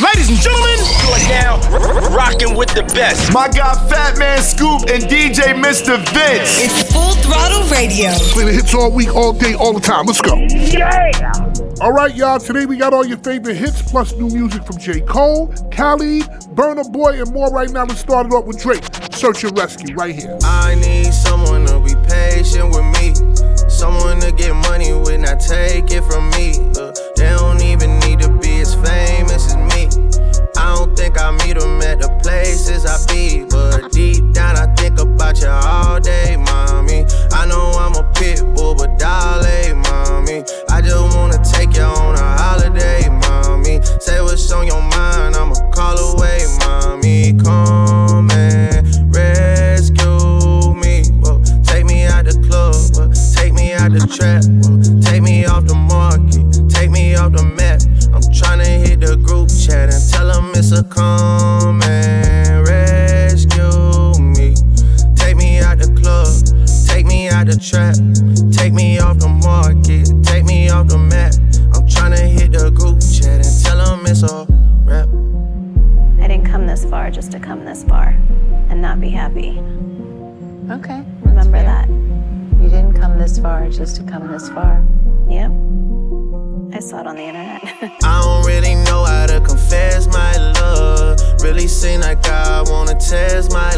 Ladies and gentlemen, you are now rocking with the best. My guy Fatman Scoop and DJ Mr. Vince. It's Full Throttle Radio. Play the hits all week, all day, all the time. Let's go. Yeah. All right, y'all. Today we got all your favorite hits plus new music from J. Cole, Khalid, Burna Boy, and more. Right now, we started off with Drake. Search and Rescue right here. I need someone to be patient with me. Someone to get money with, not take it from me. Uh, they don't even need to be as famous as me. I don't think I meet them at the places I be. But deep down, I think about you all day, mommy. I know I'm a pit bull, but darling, mommy. I just wanna take you on a holiday, mommy. Say what's on your mind, I'ma call away, mommy. Come and rescue me. Whoa. Take me out the club, whoa. take me out the trap, whoa. take me off the market, take me off the map. I'm tryna hit the group chat and tell them it's a come and rescue me. Take me out the club, take me out the trap, take me off the market, take me off the map. I'm tryna hit the group chat and tell them it's a rap. I didn't come this far just to come this far and not be happy. Okay. Remember that. You didn't come this far just to come this far. Yep. I saw it on the internet. I don't really know how to confess my love. Really seem like I wanna test my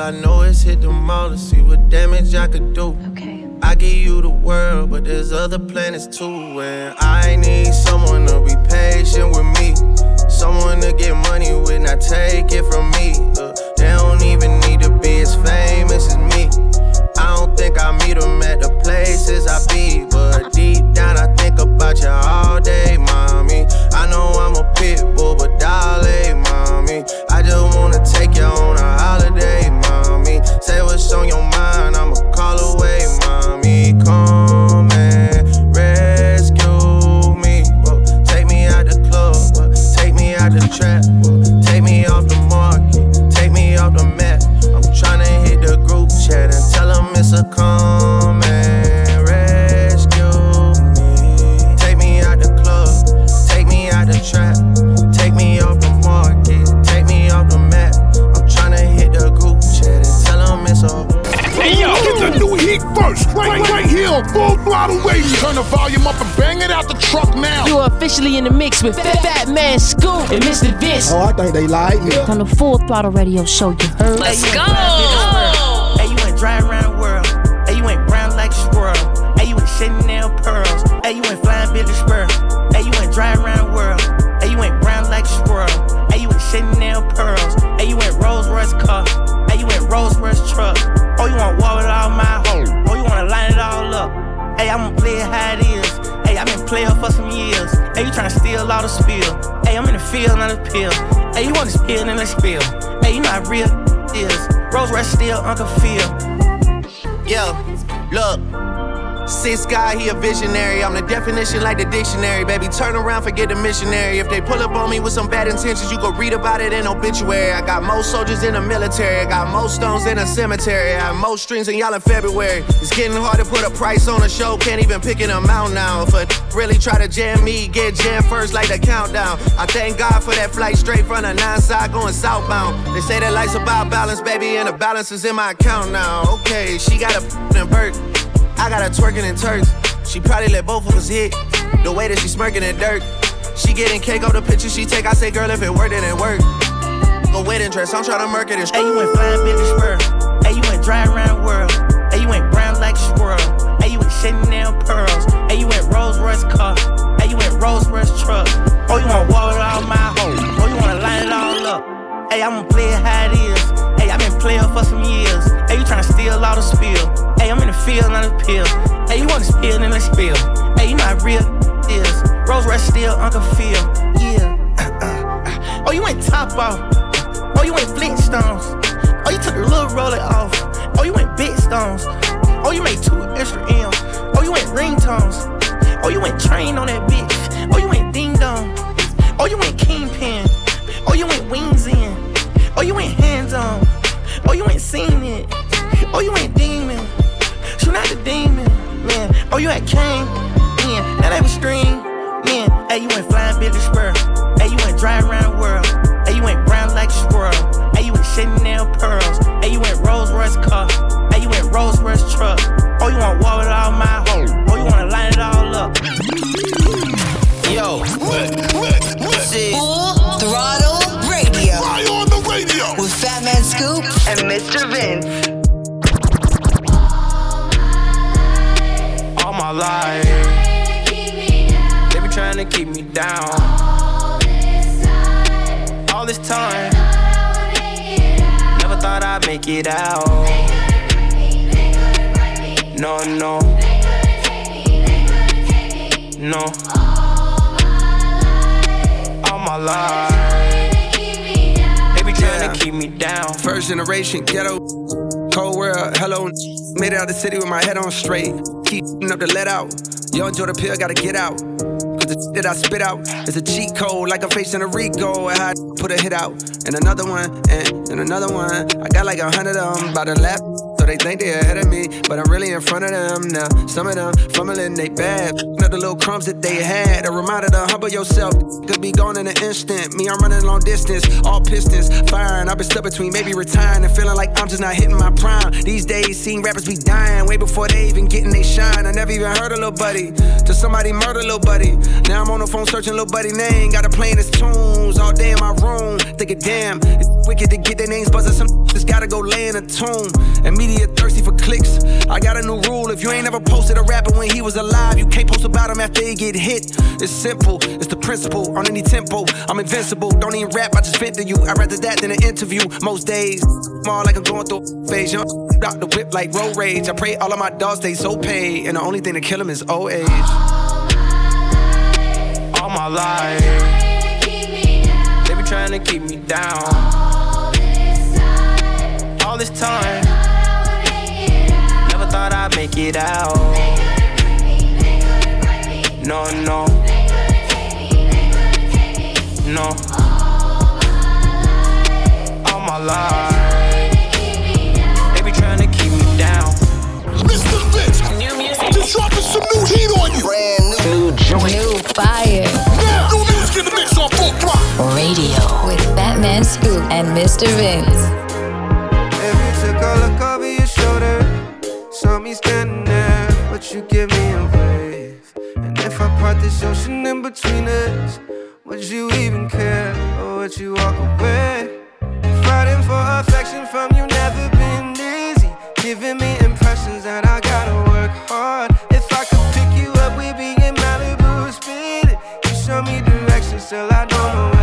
All I know is hit the mall to see what damage I could do. Okay. I give you the world, but there's other planets too. And I need someone to be patient with me. Someone to get money with, not take it from me. Uh, they don't even need to be as famous as me. I don't think I meet them at the places I be. But deep down, I think about you all day, mommy. I know I'm a pit bull, but darling, mommy. I just wanna take you on a holiday, mommy. Say what's on your mind, truck now. You are officially in the mix with Fatman Scoop and Mr. Vince. Oh, I think they like me. on the Full Throttle Radio show. You heard? Let's Hey, you go. ain't fly bitch world. Hey, you ain't drive around the world. Hey, you ain't brown like a squirrel. Hey, you ain't Chanel pearls. Hey, you ain't flying Billy Spur. Hey, you ain't drive around the world. Hey, you ain't brown like a squirrel. Hey, you ain't Chanel pearls. Hey, you ain't Rolls Royce car. Hey, you ain't Rolls Royce truck. Oh, you want war with all my hoes. Oh, you wanna line it all up. Hey, I'ma play it how it is. I've been playing for some years. Hey, you tryna steal all the spill. Hey, I'm in the field, not a pill. Hey, you want to spill, then let's spill. Hey, you how real is. Rolls Royce still Uncle Phil. Yeah, look. Six guy, he a visionary. I'm the definition like the dictionary, baby. Turn around, forget the missionary. If they pull up on me with some bad intentions, you go read about it in obituary. I got most soldiers in the military. I got most stones in a cemetery. I have most strings in y'all in February. It's getting hard to put a price on a show. Can't even pick an amount now. If a really try to jam me, get jammed first like the countdown. I thank God for that flight straight from the nine side going southbound. They say that life's about balance, baby, and the balance is in my account now. Okay, she got a Burt. I got her twerking in Turks. She probably let both of us hit. The way that she smirking in dirt. She getting cake off the picture she take. I say, girl, if it worked, then it worked. Go wedding dress, I'm tryna murk it and Hey, you ain't flying Billy Spur. Hey, you ain't drive around the world. Hey, you ain't brown like squirrel. Hey, you ain't Chanel pearls. Hey, you ain't Rolls Royce car. Hey, you ain't Rolls Royce truck. Oh, you wanna war with all my hoes. Oh, you wanna line it all up. Hey, I'ma play it how it is. Pill. Hey, you want to spill, then let's spill. Hey, you know real is. Rolls Royce still Uncle Phil. Yeah. oh, you ain't top off. Oh, you ain't Flintstones. Oh, you took the little roller off. Oh, you ain't big stones. Oh, you made two extra M's. Oh, you ain't ringtones. Oh, you went train on that bitch. Oh, you went ding dong. Oh, you went kingpin. Oh, you went wings in. Oh, you went hands on. Oh, you ain't seen it. Oh, you ain't you had king, man. Now they was stream, man. Hey, you went flying Billy Spur. Hey, you went driving around the world. Hey, you went brown like a squirrel. Hey, you went Chanel pearls. Hey, you went Rolls Royce car. Hey, you went Rolls Royce truck. Oh, you want war with all my hoes. Oh, you wanna line it all up. Yo, shit. Full Throttle Radio Fly on the radio. with Fatman Scoop and Mr. Vince. Life. They be trying to keep me down. All this time. Never thought I'd make it out. No, no. No. All my life. They be trying to keep me down. First generation ghetto, cold world, hello. Made it out the city with my head on straight. Keep up the let out. Yo, enjoy the pill, gotta get out. Cause the that I spit out is a cheat code, like I'm facing a Rico. I had put a hit out. And another one, and, and another one. I got like a hundred of them by the lap. So they think they ahead of me, but I'm really in front of them now. Some of them fumbling they bad. Another little crumbs that they had. A reminder to humble yourself. Could be gone in an instant. Me, I'm running long distance. All pistons firing. I've been stuck between maybe retiring and feeling like I'm just not hitting my prime. These days, seeing rappers be dying way before they even getting they shine. I never even heard a little buddy. Till somebody murder little buddy. Now I'm on the phone searching little buddy name. Got to playing his tunes all day in my room. Thinking, damn, it's wicked to get their names buzzing. Some just gotta go lay in a tomb. And media thirsty for clicks. I got a new rule. If you ain't ever posted a rapper when he was alive, you can't post about him after he get hit. It's simple, it's the principle. On any tempo, I'm invincible. Don't even rap, I just vent to you. I'd rather that than an interview. Most days, more like I'm going through phase. Young out the whip like road rage. I pray all of my dogs stay so paid. And the only thing to kill them is old age. All my life. They be trying to keep me down. All this time. Never thought I'd make it out. No, no. No. All my life. They be trying to keep me down. Mr. Vince. New music. Just dropping some new heat on you. New fire Now, new music in the mix on full throttle. radio with Fatman Scoop and Mr. Vince. If you took a look over your shoulder, saw me standing there, but you give me a wave. And if I part this ocean in between us, would you even care or would you walk away? Fighting for affection from you never been easy, giving me impressions that I gotta work hard. If I could pick you up, we'd be in Malibu speeding. You show me directions till I don't know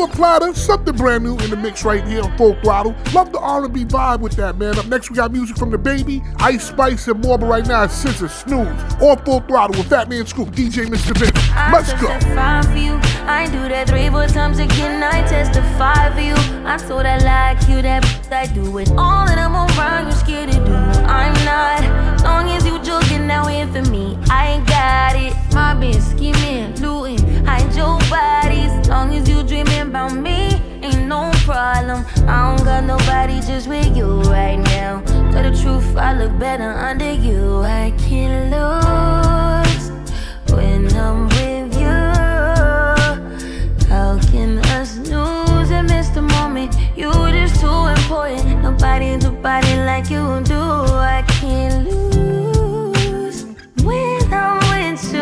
Silver Platter, something brand new in the mix right here on Full Throttle. Love the R&B vibe with that, man. Up next, we got music from the Baby, Ice Spice, and more. But right now, it's SZA Snooze on Full Throttle with Fatman Scoop, DJ Mr. Vince. Let's go. testify for you. I do that three, four times again. I testify for you. I told I like you, that I do it. All that I'm around, you scared to do. I'm not. Long as you joking now in for me, I ain't got it. My been scheming, looting, hide your bodies. Long as you dreaming about me, ain't no problem. I don't got nobody just with you right now. Tell the truth, I look better under you. I can't lose when I'm with you. How can us lose and miss the moment? You just too important. Nobody do body like you do. I can't lose when I'm with you.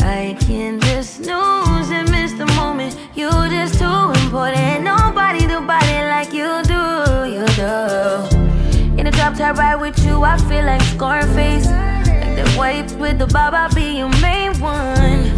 I can't just snooze and miss the moment. You just too important. Nobody do body like you do. You do. In the drop top ride with you, I feel like Scarface. Like that white with the bob, I'll be your main one.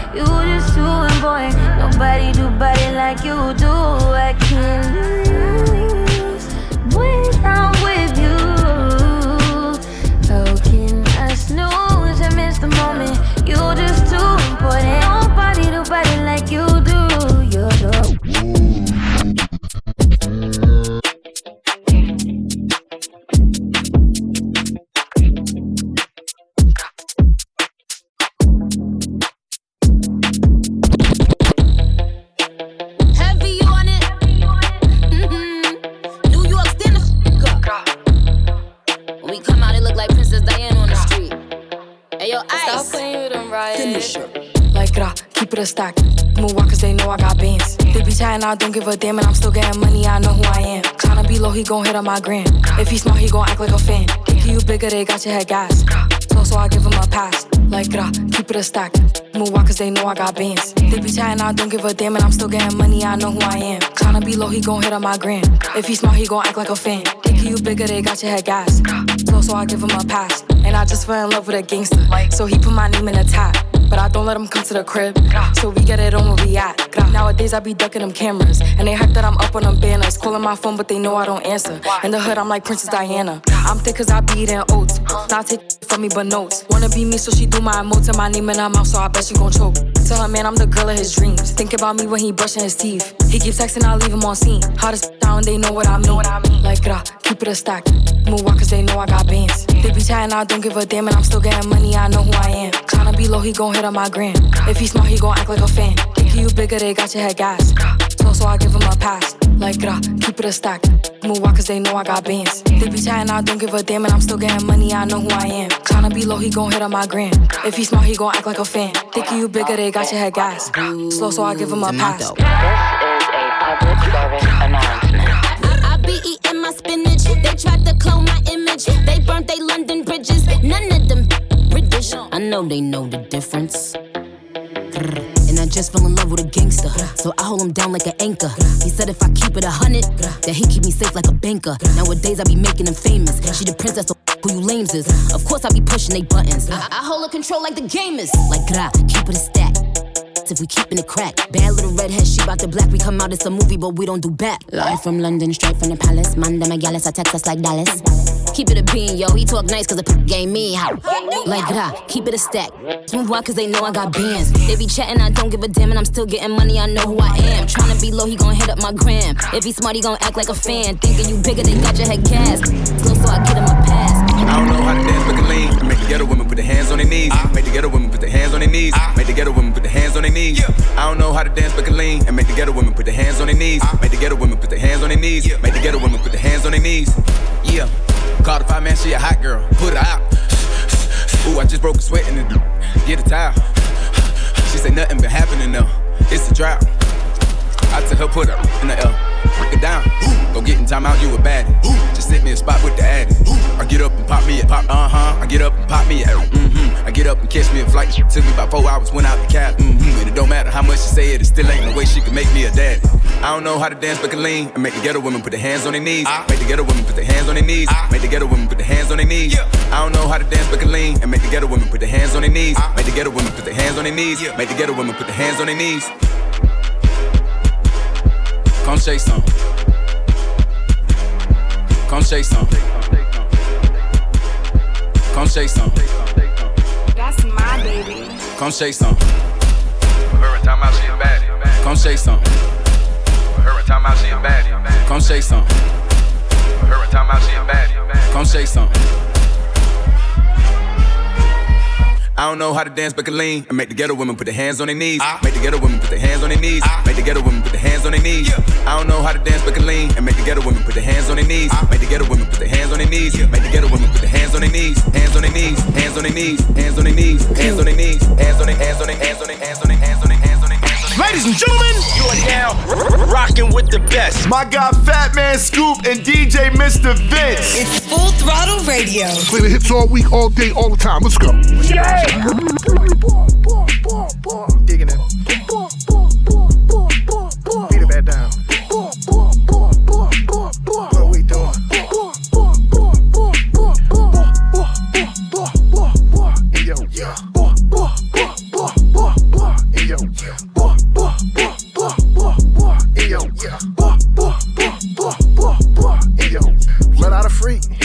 You just too important. Nobody do body like you do. I can't lose I'm with chatting, I don't give a damn, and I'm still getting money, I know who I am. Tryna be low, he gon' hit on my gram. If he smart, he gon' act like a fan. Think you bigger, they got your head gas. So, so I give him a pass. Like grah, keep it a stack. Move walk cause they know I got bands. They be chatting, I don't give a damn, and I'm still getting money, I know who I am. Tryna be low, he gon' hit on my gram. If he smart, he gon' act like a fan. Think you bigger, they got your head gas. So, so I give him a pass. And I just fell in love with a gangster. So he put my name in the top. Don't let him come to the crib. So we get it on where we at. Nowadays I be ducking them cameras. And they hype that I'm up on them banners. Calling my phone, but they know I don't answer. In the hood, I'm like Princess Diana. I'm thick cause I be eating oats. Not take from me, but notes. Wanna be me, so she do my emotes and my name in her mouth, so I bet she gon' choke. Tell her, man, I'm the girl of his dreams. Think about me when he brushing his teeth. He keeps texting, I leave him on scene. Hottest down, they know what I mean. Like, grah, keep it a stack. Move walk cause they know I got bands. They be chatting, I don't give a damn, and I'm still getting money, I know who I am. Tryna be low, he gon' hit on my gram. If he smart, he gon' act like a fan. Think you bigger, they got your head gas. So, so I give him a pass. Like, grah, keep it a stack. Move walk cause they know I got bands. They be chatting, I don't give a damn, and I'm still getting money, I know who I am. Tryna be low, he gon' hit on my gram. If he smart, he gon' act like a fan. Think you bigger, they got your head gas. Slow, so I give him a pass. This is a public service announcement. I, I, I be eating my spinach. They tried to clone my image. They burnt they London bridges. None of them British. I know they know the difference. Just fell in love with a gangster. So I hold him down like an anchor. He said if I keep it a hundred, that he keep me safe like a banker. Nowadays I be making him famous. She the princess, so who you lames is. Of course I be pushing they buttons. I, I hold her control like the gamers. Like gra, keep it a stack. If we keepin' it crack. Bad little redhead, she bout the black. We come out, it's a movie, but we don't do back. Live from London, straight from the palace. Man, them a gallus, I text us like Dallas. Keep it a bean, yo. He talk nice cause the p- game me how. Like that, keep it a stack. Move why cause they know I got bands. They be chatting, I don't give a damn, and I'm still getting money, I know who I am. Tryna be low, he gon' hit up my gram. If he smart, he gon' act like a fan. Thinking you bigger, they got your head gas. Slow, so I get him a pass. I don't know how to dance, looking lean. Make the ghetto women put their hands on their knees. Ah. Make the ghetto women put their hands on their knees. Ah. Make the ghetto women put their hands on their knees. I don't know how to dance, looking lean. And make the ghetto women put their hands on their knees. Make the ghetto women put their hands on their knees. Make the ghetto women put their hands on their knees. Yeah. Call the five man, she a hot girl. Put her out. Ooh, I just broke a sweat in the get a towel. She say nothing been happening though. It's a drought. I tell her put her in the L. Break it down. Go get in time out, you a baddie. Just sit me a spot with the addy. I get up and pop me a pop, uh huh. I get up and pop me a, mm-hmm. I get up and catch me a flight. Took me about four hours, went out the cab, mm-hmm. And it don't matter how much she say it, it still ain't no way she can make me a daddy. I don't know how to dance, but can lean. And make the ghetto women put their hands on their knees. Make the ghetto women put their hands on their knees. Make the ghetto women put their hands on their knees. I don't know how to dance, but can lean. And make the ghetto women put their hands on their knees. Make the ghetto women put their hands on their knees. Make the ghetto women put their hands on their knees. Come shake some. shake some. Come shake some. That's my baby. Come shake some. Every time I see a baddie, Come shake some. every time I see a baddie, Come shake some. every time I see a baddie, Come shake some. I don't know how to dance, but can lean and make the ghetto women put their hands on their knees. Make the ghetto women put their hands on their knees. Make the ghetto women put their hands on their knees. I don't know how to dance, but can lean and make the ghetto women put their hands on their knees. Make the ghetto women put their hands on their knees. Make the ghetto women put their hands on their knees. Hands on their knees. Hands on their knees. Hands on their knees. Hands on their knees. Hands on their hands on their hands on their hands on their hands on their hands Ladies and gentlemen, you are now r- rocking with the best. My guy Fatman Scoop and DJ Mr. Vince. It's Full Throttle Radio. Play the hits all week, all day, all the time. Let's go. Digging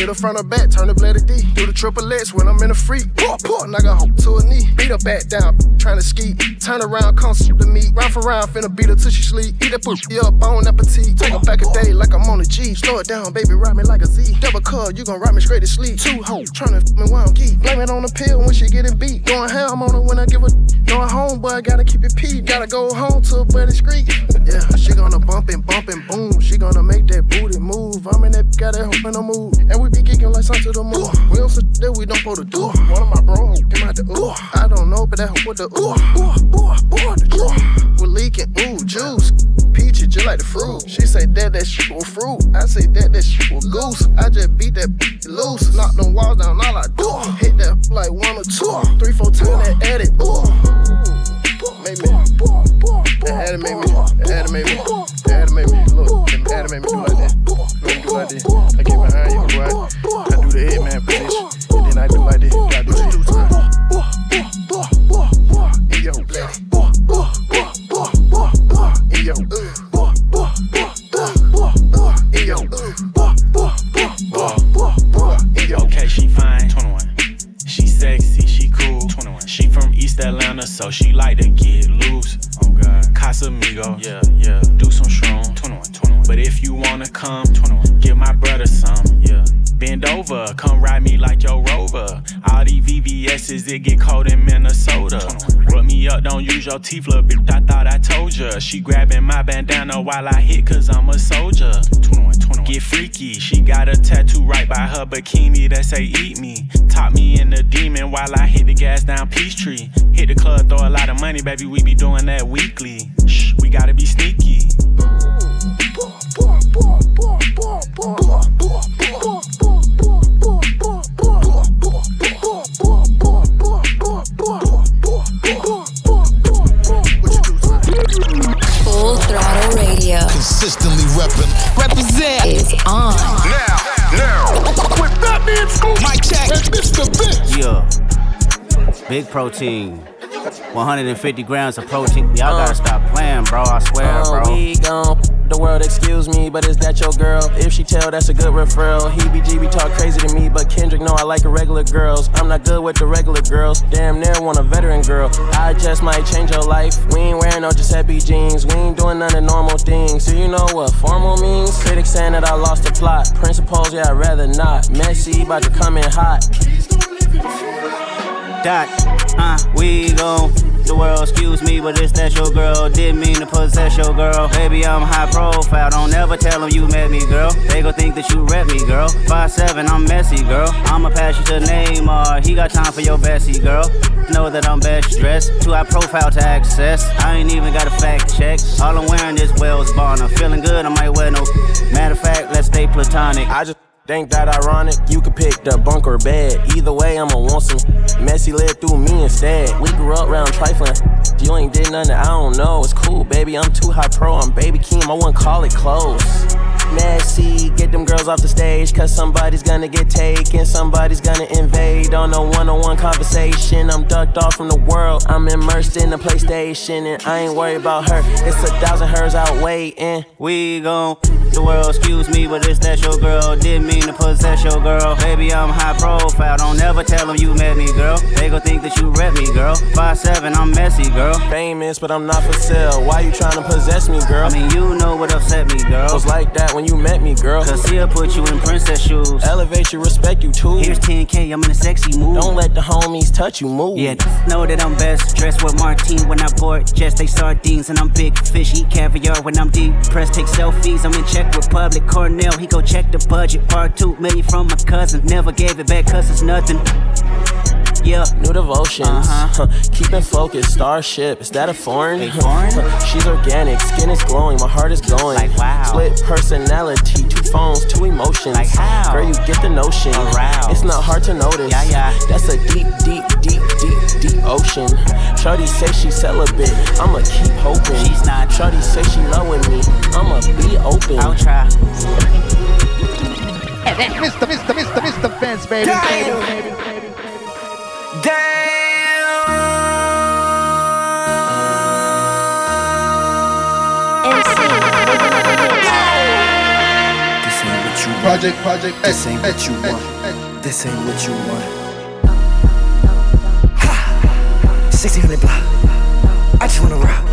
hit her front or back, turn the blade D. Do the triple X when I'm in a freak. Puh, puh, knock her hoe to a knee. Beat her back down, trying to ski. Turn around, come soup the meat. Round for round, finna beat her till she sleep. Eat that pussy up, on appetite. Take her back a day like I'm on a G. Slow it down, baby, ride me like a Z. Double cut, you gon' ride me straight to sleep. Two hoes, tryna f me while I'm geek. Blame it on the pill when she getting beat. Going ham on her when I give her. Going home, boy, gotta keep it pee. Gotta go home to a buddy street. Yeah, she gonna bump and bump and boom. She gonna make that booty move. I'm in that, got that hope in the mood. And we be geeking like something to the moon. We don't sit that we don't supposed to do. One of my bro came out the ooh. I don't know, but that hoe with the ooh. Ooh, ooh, ooh, the ooh. We're leaking, ooh, juice. Peachy just like the fruit. She say that that shit was fruit. I say that that shit was goose. I just beat that loose. Knock them walls down, all I do. Hit that like one or two. Three, four times that edit. Ooh. Make me. That animate me. That animate me. That animate me. Look, that animate me do like that. Let me do like this. I get behind you, boy. I do the hitman position. And then I do like this. I do this two times. Hey, yo, black. Yo. Yo. Okay, she fine. 21. She sexy, she cool. 21. She from East Atlanta, so she like to get loose. Oh God. Casamigo. Yeah, yeah. Do some shroom. 21, 21. But if you wanna come, 21. Give my brother some. Yeah. Bend over, come ride me like your rover. All these VVS's, it get cold in Minnesota. Rub me up, don't use your teeth, little bitch. I thought I told ya. She grabbing my bandana while I hit, cause I'm a soldier. 21, 21. Get freaky, she got a tattoo right by her bikini that say eat me. Top me in the demon while I hit the gas down Peachtree. Hit the club, throw a lot of money, baby, we be doing that weekly. Shh, we gotta be sneaky. Consistently reppin'. Represent is on. Now, now. With Fatman Scoop. Mic check. And Mr. Vince. Yeah. Big protein. 150 grams of protein. Y'all gotta stop playing, bro. I swear, Uh, bro. We gon' the world, excuse me, but is that your girl? If she tell, that's a good referral. He BGB talk crazy to me, but Kendrick know I like regular girls. I'm not good with the regular girls. Damn near want a veteran girl. I just might change your life. We ain't wearing no Giuseppe jeans. We ain't doing none of normal things. Do you know what formal means? Critics saying that I lost the plot. Principles, yeah, I'd rather not. Messy, about to come in hot. Dot, uh, we gon' the world, excuse me, but it's that your girl. Didn't mean to possess your girl. Baby, I'm high profile. Don't ever tell them you met me, girl. They gon' think that you rep me, girl. Five seven, I'm messy, girl. I'ma pass you to Neymar. He got time for your Bessie, girl. Know that I'm best dressed. Too high profile to access. I ain't even got a fact check. All I'm wearing is Wales Bonner. Feeling good, I might wear no. Matter of fact, let's stay platonic. I just think that ironic. You could pick the bunk or bed. Either way, I'ma want some. Messy led through me instead. We grew up round trifling. You ain't did nothing, I don't know. It's cool, baby. I'm too high pro. I'm baby Keem. I wouldn't call it close. Messy, get them girls off the stage, cause somebody's gonna get taken, somebody's gonna invade on a one on one conversation. I'm ducked off from the world, I'm immersed in the PlayStation, and I ain't worried about her. It's a thousand hers out waiting. We gon' the world, excuse me, but it's that your girl. Didn't mean to possess your girl. Baby, I'm high profile. Don't ever tell them you met me, girl. They gon' think that you rep me, girl. Five seven, I'm messy, girl. Famous, but I'm not for sale. Why you trying to possess me, girl? I mean, you know what upset me, girl. Was like that when you met me, girl. Cause he'll put you in princess shoes. Elevate you, respect you too. Here's 10K, I'm in a sexy mood. Don't let the homies touch you, move. Yeah, know that I'm best. Dressed with Martine when I board jets, they sardines. And I'm big fish, eat caviar when I'm deep. Press, take selfies, I'm in Czech Republic. Cornell, he go check the budget. Part two million from my cousin. Never gave it back cause it's nothing. Yeah. New devotions. Uh-huh. Keeping focused. Starship. Is that a foreign? A foreign? She's organic. Skin is glowing. My heart is glowing. Like wow. Split personality. Two phones. Two emotions. Like how? Girl, you get the notion. Aroused. It's not hard to notice. Yeah, yeah. That's a deep, deep, deep, deep, deep ocean. Shorty say she celibate. I'ma keep hoping. She's not. Shorty say she loving me. I'ma be open. I'll try. Mr. Mr. Mr. Mr. Vince, baby. Damn. baby, baby, Project, project, This ain't what you want. This ain't what you want. Ha! 1600 block. I just wanna rock.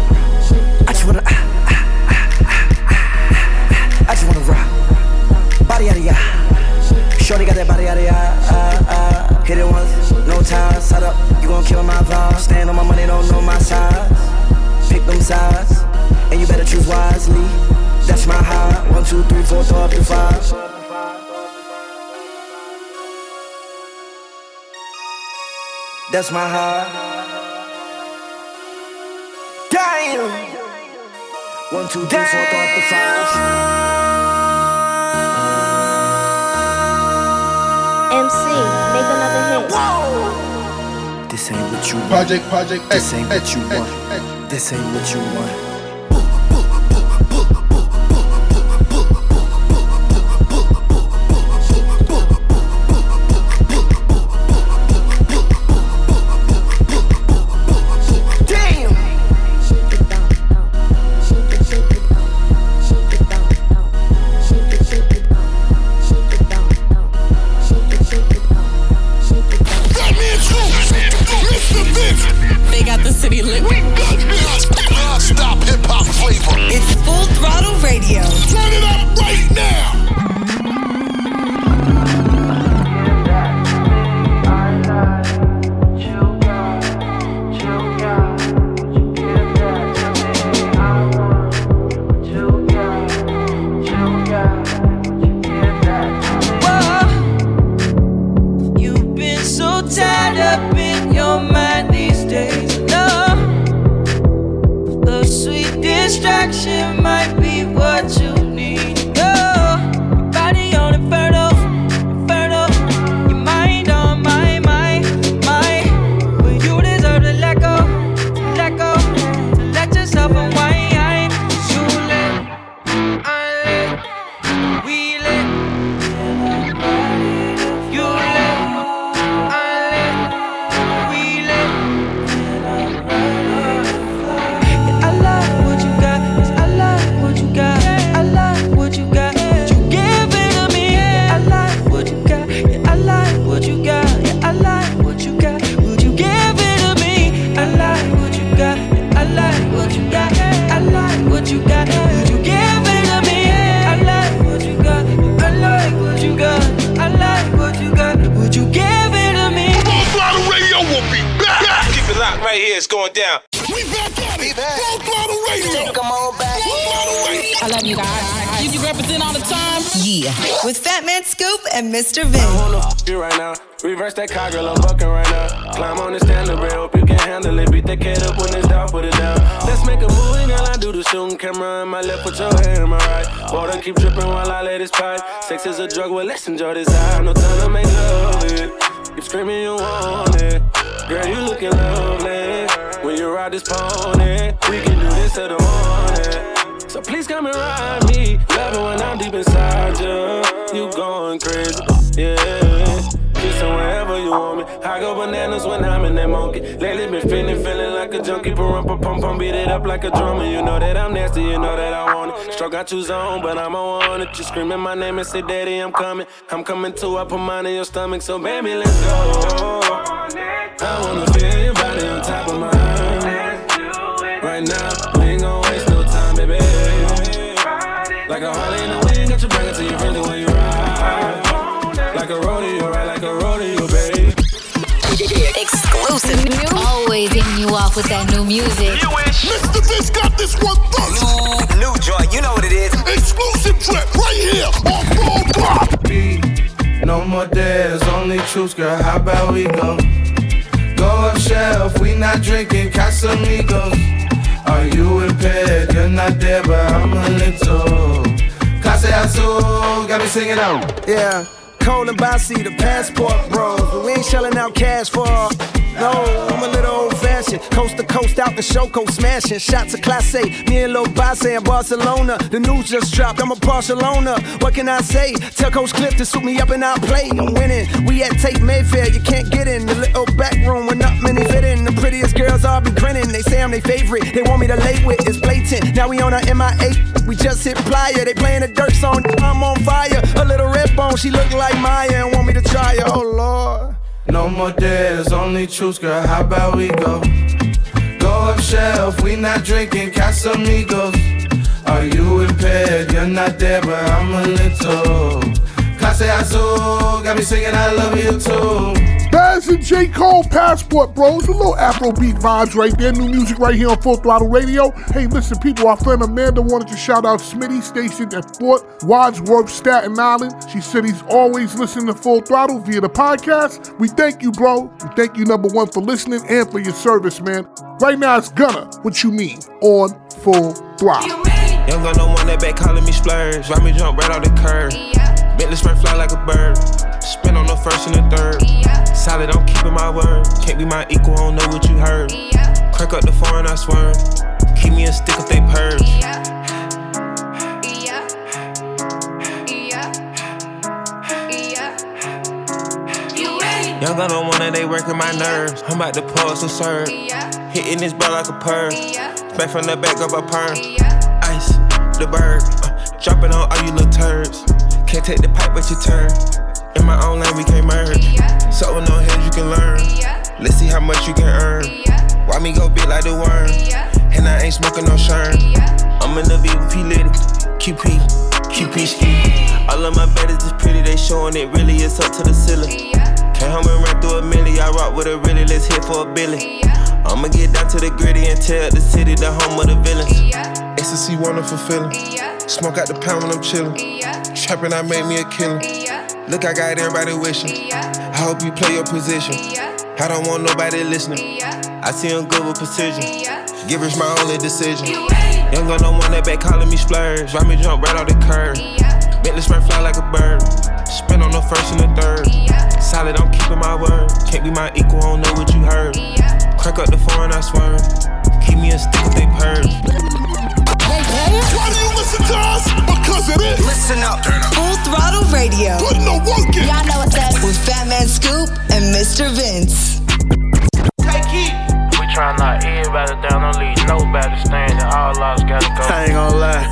I just wanna. Ah, ah, ah, ah, ah. I just wanna rock. Body out of ya. Shorty got that body out of ya. Hit it once, no time. Side up, you gon' kill my vibe. Stand on my money, don't know my size. Pick them sides, and you better choose wisely. That's my high. One, two, three, four. That's my high. Damn. One, two, three, four, five. MC, make another hit. This ain't what you want. Project, project, This ain't what you want. This ain't what you want. Radio. Turn it up right now. Yeah. Kissing wherever you want me. I go bananas when I'm in that monkey. Lately been feeling, feeling like a junkie. Pum pum pum pum, beat it up like a drummer. You know that I'm nasty, you know that I want it. Stroke got you zone, but I'm on it. You screaming my name and say, Daddy, I'm coming. I'm coming too. I put mine in your stomach, so baby, let's go. I wanna feel your body on top of mine. Right now, we ain't gon' waste no time, baby. Like a Harley in the wind, got you bring to you really when you. Like a rodeo, right? Like a rodeo, baby. Exclusive. News. Always hitting you off with that new music. Mr. Vince got this one first. New, new joint, you know what it is. Exclusive trip right here on Full No more dares, only truths, girl. How about we go? Go up shelf, we not drinking Casamigos. Are you impaired? You're not there, but I'm a little. Clase Azul, got me singing out. Yeah, cold and bossy, the passport bros. But we ain't shelling out cash for. No, I'm a little old fashioned. Coast to coast, out the show, coast smashing. Shots of Class A, me and Lil Bas in Barcelona. The news just dropped, I'm a Barcelona. What can I say? Tell Coach Flick to suit me up and I'll play. I'm winning. We at Tate Mayfair, you can't get in. The little back room where not many fit in. The prettiest girls all be grinning. They say I'm their favorite. They want me to lay with, it's blatant. Now we on our MIA, we just hit playa. They playing a dirt song, I'm on fire. A little red bone, she look like Maya and want me to try her. Oh Lord. No more dares, only truths, girl. How about we go? Go up shelf, we not drinking Casamigos. Are you impaired? You're not there, but I'm a little. Clase Azul, got me singing I love you too. Bas and J. Cole Passport Bros. A little Afrobeat vibes right there. New music right here on Full Throttle Radio. Hey, listen, people, our friend Amanda wanted to shout out Smitty, stationed at Fort Wadsworth, Staten Island. She said he's always listening to Full Throttle via the podcast. We thank you, bro. We thank you, number one, for listening and for your service, man. Right now, it's Gunna. What you mean? On Full Throttle. Young gun, no one that back calling me splurge. Ride me jump right off the curb. Bentley spray fly like a bird. Spin on the first and the third. Solid, I'm keeping my word. Can't be my equal, I don't know what you heard. Crack up the foreign, I swear. Keep me a stick if they purge. Young gun on one that they working my nerves. I'm about to pause and serve. Hitting this ball like a perm. Back from the back of a perm. Ice, the bird. Uh, dropping on all you little turds. Can't take the pipe, but you turn. In my own lane, we can't merge. So with no heads, you can learn. Let's see how much you can earn. Why me go big like the worm? And I ain't smoking no shern. I'm in the V with P Litty. QP, QP ski. All of my baddies is pretty, they showing it really is up to the ceiling. Came home and ran through a milli. I rock with a really, let's hit for a billy. I'ma get down to the gritty and tell the city the home of the villains. Ecstasy, wonderful feeling. Smoke out the pound when I'm chillin'. Trapping, I made me a killer. Look, I got everybody wishing. I hope you play your position. I don't want nobody listening. I see him good with precision. Givers my only decision. Young gun, no one that back calling me splurge. Ride me jump right off the curb. Bentley spray fly like a bird. Spin on the first and the third. Solid, I'm keeping my word. Can't be my equal, I don't know what you heard. Crack up the foreign, I swear. Keep me a stick if they purge. Why do you listen to us? Because it is. Listen up. Full Throttle Radio. Put no work in. Y'all know what's up with Fatman Scoop and Mr. Vince. We try not everybody down, don't leave nobody standing. All lost gotta go. I ain't gonna lie.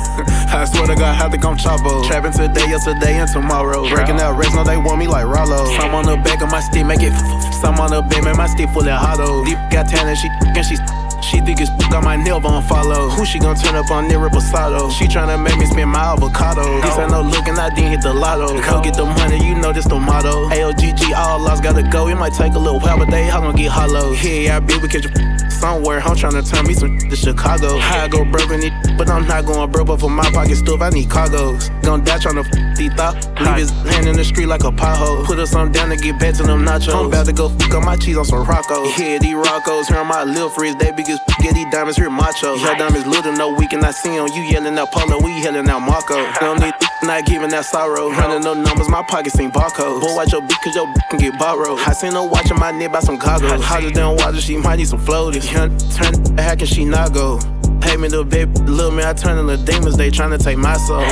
I swear to God, have to come choppo. Trapping today, yesterday, and tomorrow. Breaking out rest, no, they want me like Rollo. Some on the back of my stick, make it. f- Some on the back, make my stick full of hollow. Deep got talent, she and she. She think it's got my nail on follow. Who she gon' turn up on near Reposado? She tryna make me spend my avocado. This ain't no looking, I didn't hit the lotto. Go get the money, you know this the motto. AOGG, oh, all lost, gotta go. It might take a little while, but they all gon' get hollow. Yeah, I be we catch you somewhere. I'm tryna turn me some to Chicago. I go broke in it, but I'm not going broke. But for my pocket stuff, I need cargos. Gon' die tryna f these thought. Leave his hand in the street like a pothole. Put us some down to get back to them nachos. I'm about to go fuck up my cheese on some Rocco. Yeah, these Roccos, here on my lil frizz. They big as get these diamonds, here macho. Your diamonds little, no we cannot see 'em. You yelling out Polo, we yelling out Marco. Don't need not giving that sorrow. Running no numbers, my pockets ain't barcodes. Boy, watch your beat, cause your beat can get borrowed. I seen her watching my nigga by some goggles. Hotter than water, she might need some floaties. Young, turn, how can she not go? Pay me the baby, little man, I turn into demons, they tryna take my soul.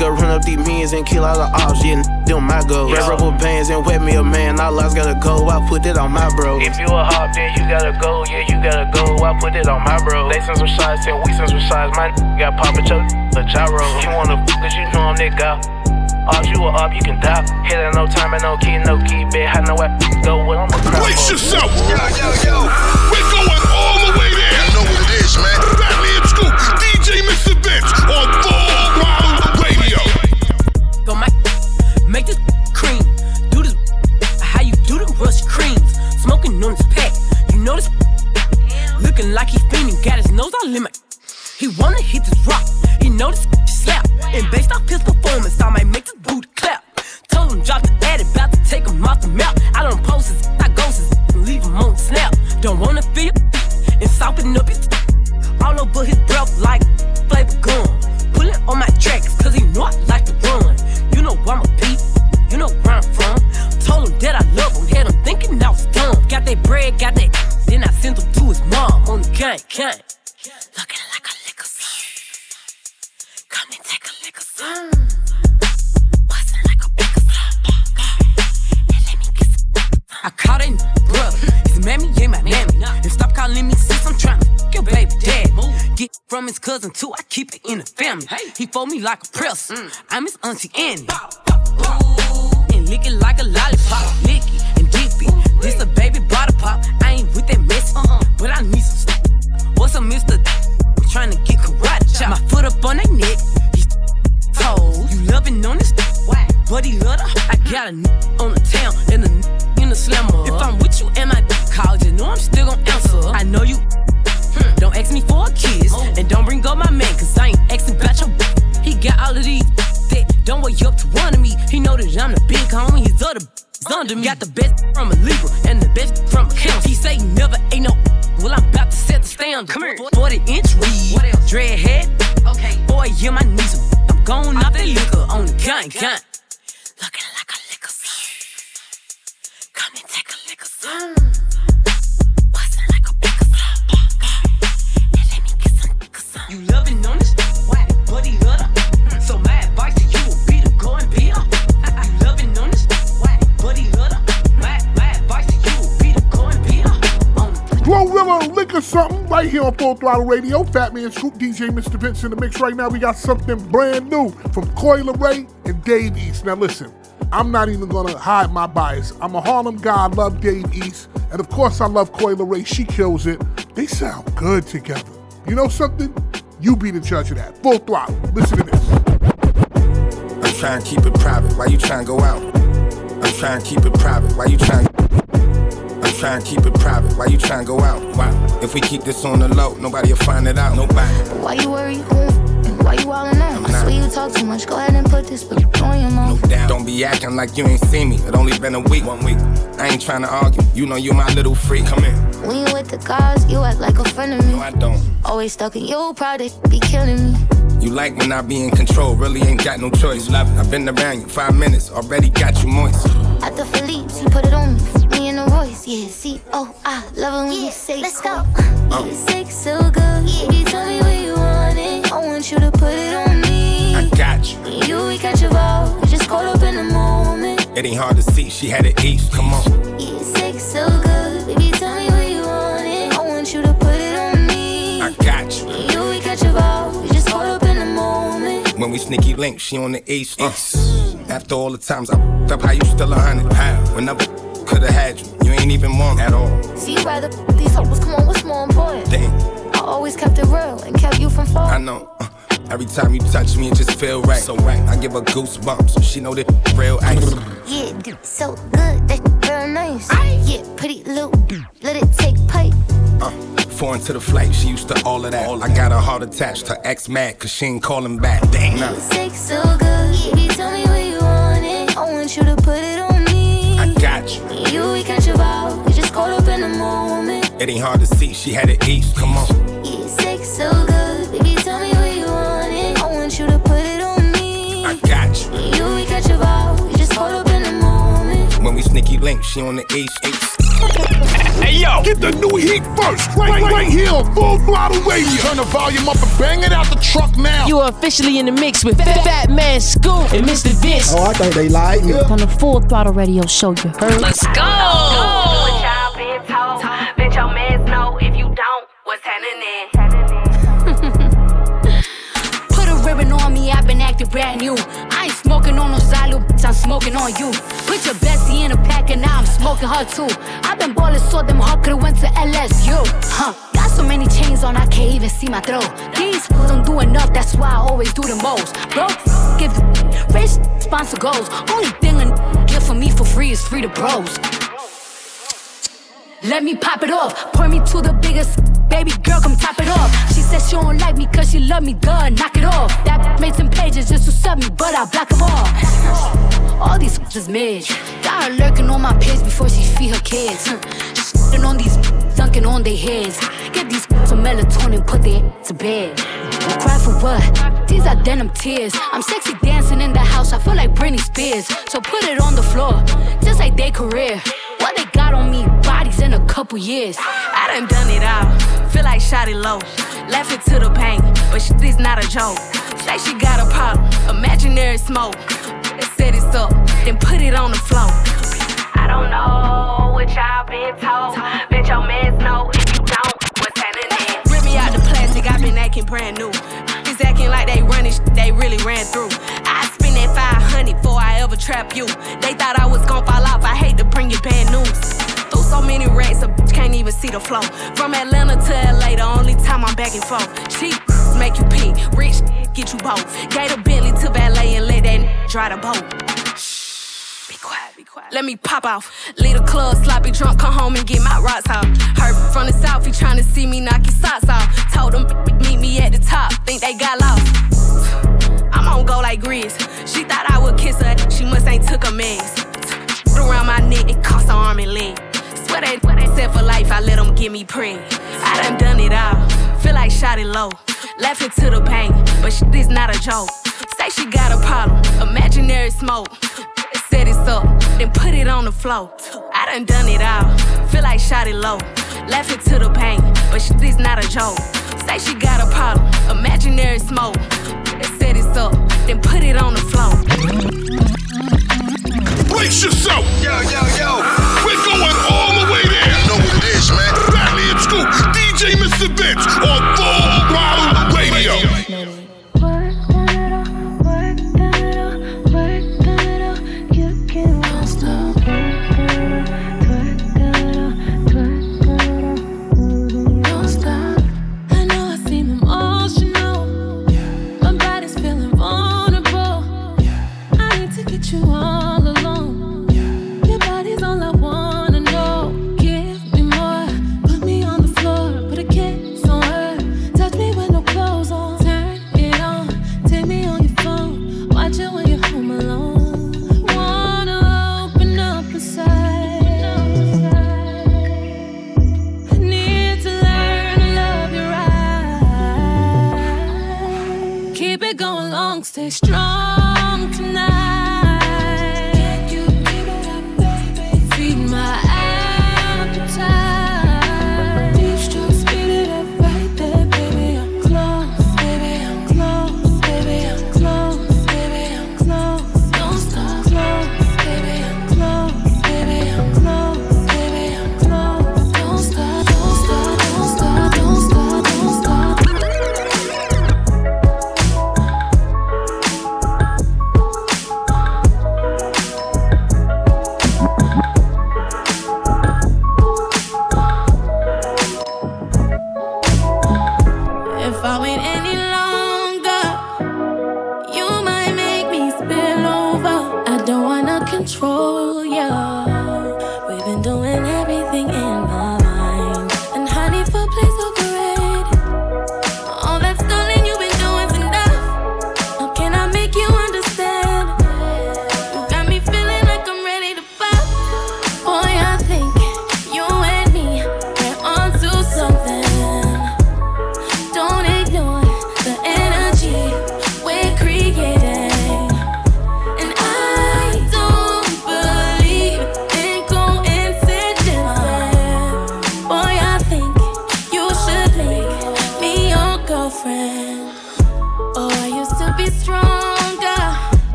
Go run up these means and kill all the ops, yeah, them my goals. Red rubber bands and wet me a man, all I gotta go, I put it on my bro. If you a hop, then you gotta go, yeah, you gotta go. I put it on my bro. They send some shots, and we send some shots. My got pop a choke, a gyro. You wanna f, cause you know I'm that guy. Off you are up, you can die. Hit it no time and no key, no key, bitch. I know where go with, I'm a crowd. Brace yourself. Yo, yo, yo. We're going You know what it is, man. Scoop, DJ Mr. Vince on Full Throttle Radio. Go my make this cream. Do this how you do the rush creams. Smoking on this pack. You know this looking like he fiending. Got his nose all limit. He wanna hit this rock. He know this slap. And based off his performance, I might make this booty clap. Told him drop the ad, about to take him off the map. I don't post his, I ghost his, and leave him on snap. Don't wanna feel and soften up his all over his breath like flavor gum. Pulling on my tracks, cause he know I like to run. You know I'm a beat, you know where I'm from. Told him that I love him, had him thinking I was dumb. Got that bread, got that, then I sent him to his mom on the gang, gang. Looking like a liquor son. Come and take a liquor son. From his cousin too, I keep it in the family. He fold me like a press. Mm. I'm his auntie mm. Annie. And lick it like a lollipop. Lick it and dip it. This a baby bottle pop. I ain't with that mess, uh-uh. uh-huh. but I need some stuff. What's a Mr. I'm trying to get karate chop. My foot up on their neck. He toes. You loving on this but he love her. I got a n- on the town and a n- in the slammer. If I'm with you and my college, you know I'm still gon' answer. Uh-huh. I know you. Don't ask me for a kiss. And don't bring up my man, cause I ain't asking about your. He got all of these that don't weigh up to one of me. He know that I'm the big homie, his other is under me. Got the best from a Libra and the best from a Cancer. He say he never ain't no. Well, I'm about to set the standard. Come here. 40 inch weed. What else? Dread head. Okay. Boy, yeah, my knees. are- I'm going off that liquor on the gun, gang. Looking like a liquor. Come and take a liquor mm. You loving Liquor something right here on Full Throttle Radio. Fatman Scoop, DJ Mr. Vince in the mix right now. We got something brand new from Coy Ray and Dave East. Now listen, I'm not even gonna hide my bias. I'm a Harlem guy, I love Dave East, and of course I love Coy Ray. She kills it. They sound good together. You know something? You be the judge of that. Full throttle. Listen to this. I'm trying to keep it private. Why you trying to go out? I'm trying to keep it private. Why you trying? I'm trying to keep it private. Why you trying to go out? Why? If we keep this on the low, nobody will find it out. Nobody. Why you worry? Who? Why you all in that? I swear you talk too much. Go ahead and put this book on your mouth. No doubt. Don't be acting like you ain't seen me. It only been a week. One week. I ain't trying to argue. You know you my little freak. Come in. When you with the guys, you act like a friend of me. No, I don't. Always stuck in your product, be killing me. You like when I be in control. Really ain't got no choice. Love it. I've been around you five minutes. Already got you moist. At the Philippe's, he put it on me. Me and the Royce, yeah. See, oh, I love it when you say, let's go. Uh. You sex so good. Yeah. You tell me where you want it. I want you to put it on me. I got you. You, we catch a vibe. We just caught up in the moment. It ain't hard to see. She had it east. Come on. We sneaky link, she on the east. Uh. After all the times I f***ed up, how you still a hundred? How? Whenever could have had you, you ain't even want at all. See, you rather these hoes. Come on, what's more important? Damn, I always kept it real and kept you from falling. I know. Uh, every time you touch me, it just feel right. So right, I give her goosebumps, so she know that real ice. Yeah, d- so good, that real nice. Yeah, pretty little, let it take pipe. Foreign to the flight, she used to all of that. I got her heart attached, her ex mad, cause she ain't calling back. Damn. Nah. Sex so good, baby, tell me where you want it. I want you to put it on me. I got you. You, we catch a vibe, we just caught up in the moment. It ain't hard to see, she had it east. Come on. Yeah, sex so good, baby, tell me where you want it. I want you to put it on me. I got you. You, we catch a vibe, we just caught up in the moment. when we sneaky link. She on the ace, ace. Hey yo, get the new heat first, right, right, right here on Full Throttle Radio. Turn the volume up and bang it out the truck now. You are officially in the mix with Fat, Fatman Scoop and Mr. Vince. Oh, I think they lied me. On the Full Throttle Radio show, you heard? Let's go. What y'all been told? Bet your mans know if you don't, what's happening? Been acting brand new. I ain't smoking on no Zylo, bitch, I'm smoking on you. Put your bestie in a pack and now I'm smoking her too. I've been ballin' so them hard could've went to LSU. Huh, got so many chains on I can't even see my throat. These don't do enough, that's why I always do the most. Bro, give rich sponsor goals. Only thing a get for me for free is free to bros. Let me pop it off. Point me to the biggest. Baby girl, come top it off. She said she don't like me cause she love me. Duh, knock it off. That made some pages just to sub me, but I block them all. All these is mid. Got her lurking on my page before she feed her kids. Shitting on these dunking on their heads. Get these some melatonin, put their to bed. Cry for what? These are denim tears. I'm sexy dancing in the house. I feel like Britney Spears. So put it on the floor, just like their career. What they got on me? In a couple years. I done done it all. Feel like shot it low. Left it to the pain, but shit is not a joke. Say she got a problem, imaginary smoke. Set it up, then put it on the floor. I don't know what y'all been told. Bet your mans know if you don't, what's happening? Rip me out the plastic, i been acting brand new. It's acting like they running shit they really ran through. I spend that 500 before I ever trap you. They thought I was gonna fall off, I hate to bring you bad news. Through so many racks, a bitch can't even see the flow. From Atlanta to LA, the only time I'm back and forth. Cheap make you pee, rich get you both. Gave a Bentley to valet and let that dry the boat. Be quiet, be quiet. Let me pop off. Leave the club, sloppy drunk, come home and get my rocks off. Heard from the south, he tryna see me knock his socks off. Told him meet me at the top, think they got lost. I'm on go like Grizz. She thought I would kiss her, she must ain't took a mess. Around my neck, it cost an arm and leg. Swear they, what they said for life, I let them get me preg. I done done it all, feel like shot it low. Left it to the pain, but shit is not a joke. Say she got a problem, imaginary smoke. Set it up, then put it on the floor. I done done it all, feel like shot it low. Left it to the pain, but shit is not a joke. Say she got a problem, imaginary smoke. Set it up, then put it on the floor. Brace yourself. Yo, yo, yo. We're going all Vince on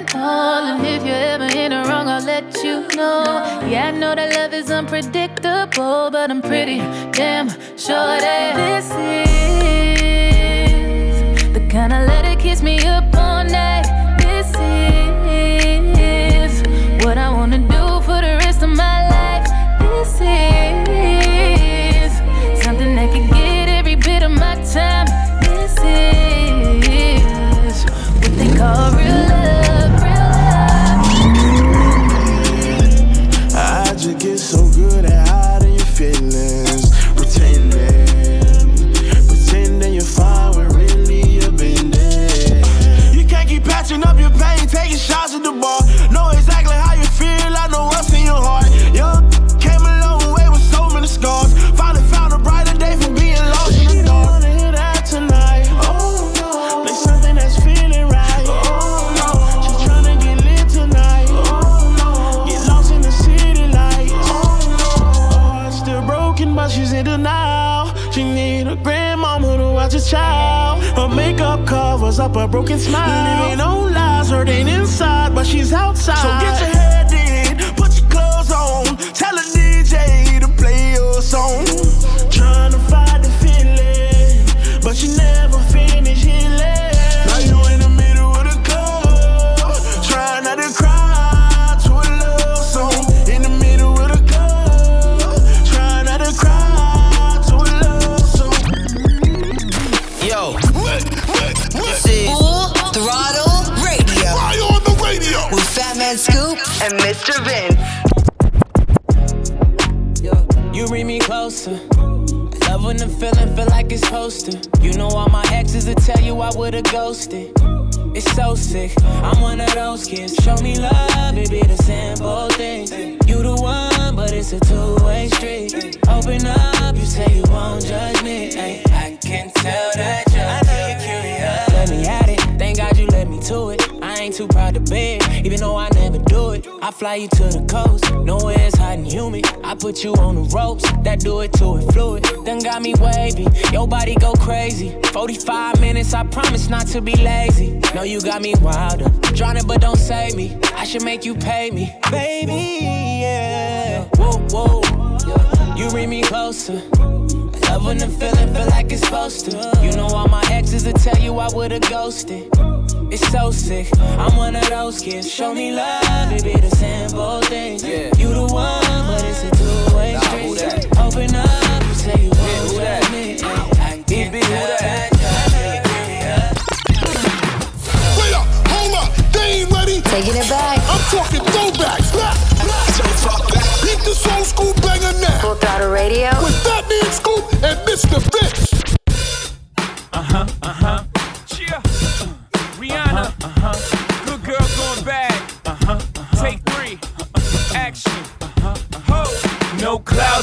and all. And if you're ever in the wrong, I'll let you know. Yeah, I know that love is unpredictable, but I'm pretty damn sure that this is the kind of letter kiss me up up a broken smile. Living on lies, hurting inside, but she's outside. So get your head would've ghosted. It's so sick. I'm one of those kids. Show me love, it be the simple things. You the one, but it's a two-way street. Open up, you say you won't judge me. Ay, I can tell that you're curious. Let me at it. Thank God you let me to it. I ain't too proud to beg, even though I it. I fly you to the coast, nowhere it's hot and humid. I put you on the ropes, that do it to it fluid. Then got me wavy, your body go crazy. 45 minutes, I promise not to be lazy. No, you got me wilder, drowning but don't save me. I should make you pay me, baby. Yeah, whoa, whoa. You bring me closer. When the feeling feel like it's supposed to. You know all my exes will tell you I would've ghosted. It's so sick. I'm one of those kids. Show me love, it be the simple things. You the one, but it's a two-way street. Open up, you say you want yeah, me. I can't tell that. Wait up, hold up, they ain't ready. Taking it back. I'm talking throwbacks. Blah, blah. Radio. With Fatman Scoop and Mr. Vince.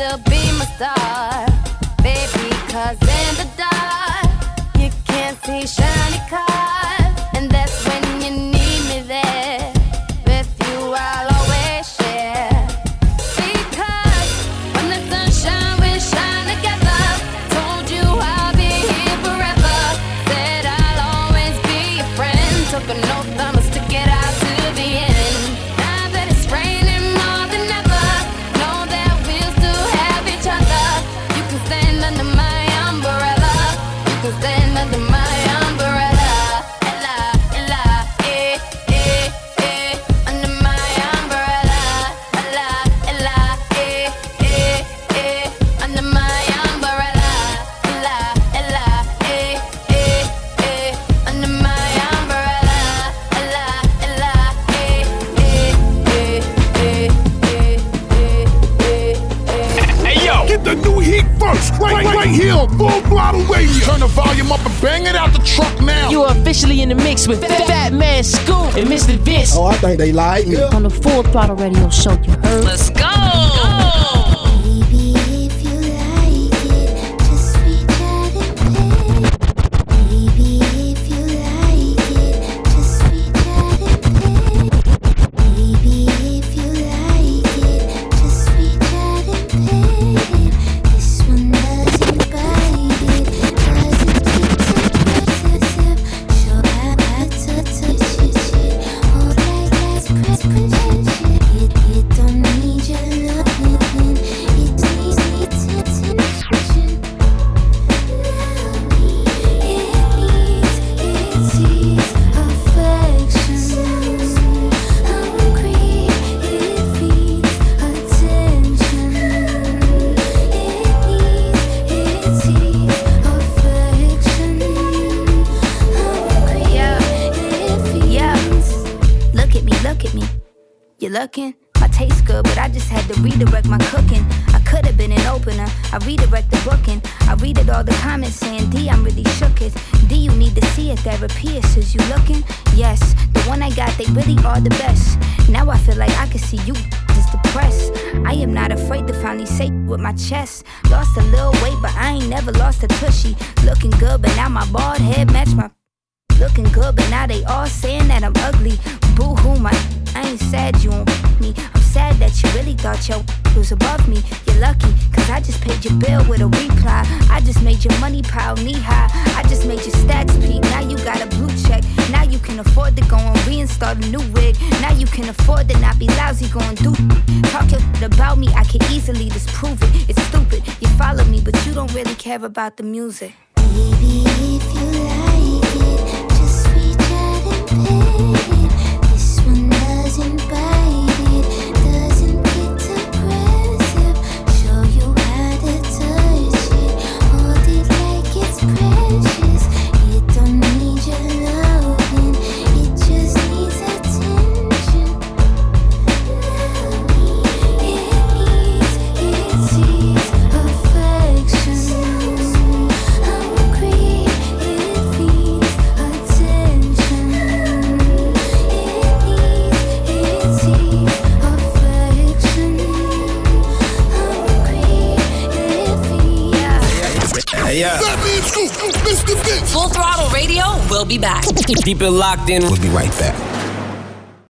Still be my star. Baby, cause in the dark, you can't see shiny cars. On Full Throttle Radio. Turn the volume up and bang it out the truck now. You are officially in the mix with Fatman Scoop and Mr. Vince. Oh, I think they lied me. On the Full Throttle Radio Show, you heard? Let's go. Is you looking? Yes, the one I got, they really are the best. Now I feel like I can see you just depressed. I am not afraid to finally say with my chest. Lost a little weight, but I ain't never lost a tushy. Looking good, but now my bald head match my Looking good, but now they all saying that I'm ugly. Boo hoo, my I ain't sad you won't f- me. I'm sad that you really thought your was above me. You're lucky, cause I just paid your bill with a reply. I just made your money pile knee high. I just made your stats peak. Now you got a blue check. Now you can afford to go and reinstall a new wig. Now you can afford to not be lousy going do. Talk your about me, I can easily disprove it. It's stupid. You follow me, but you don't really care about the music. Baby, if you like it, just reach out and pay Full Throttle Radio We'll be back. Keep it locked in. We'll be right back.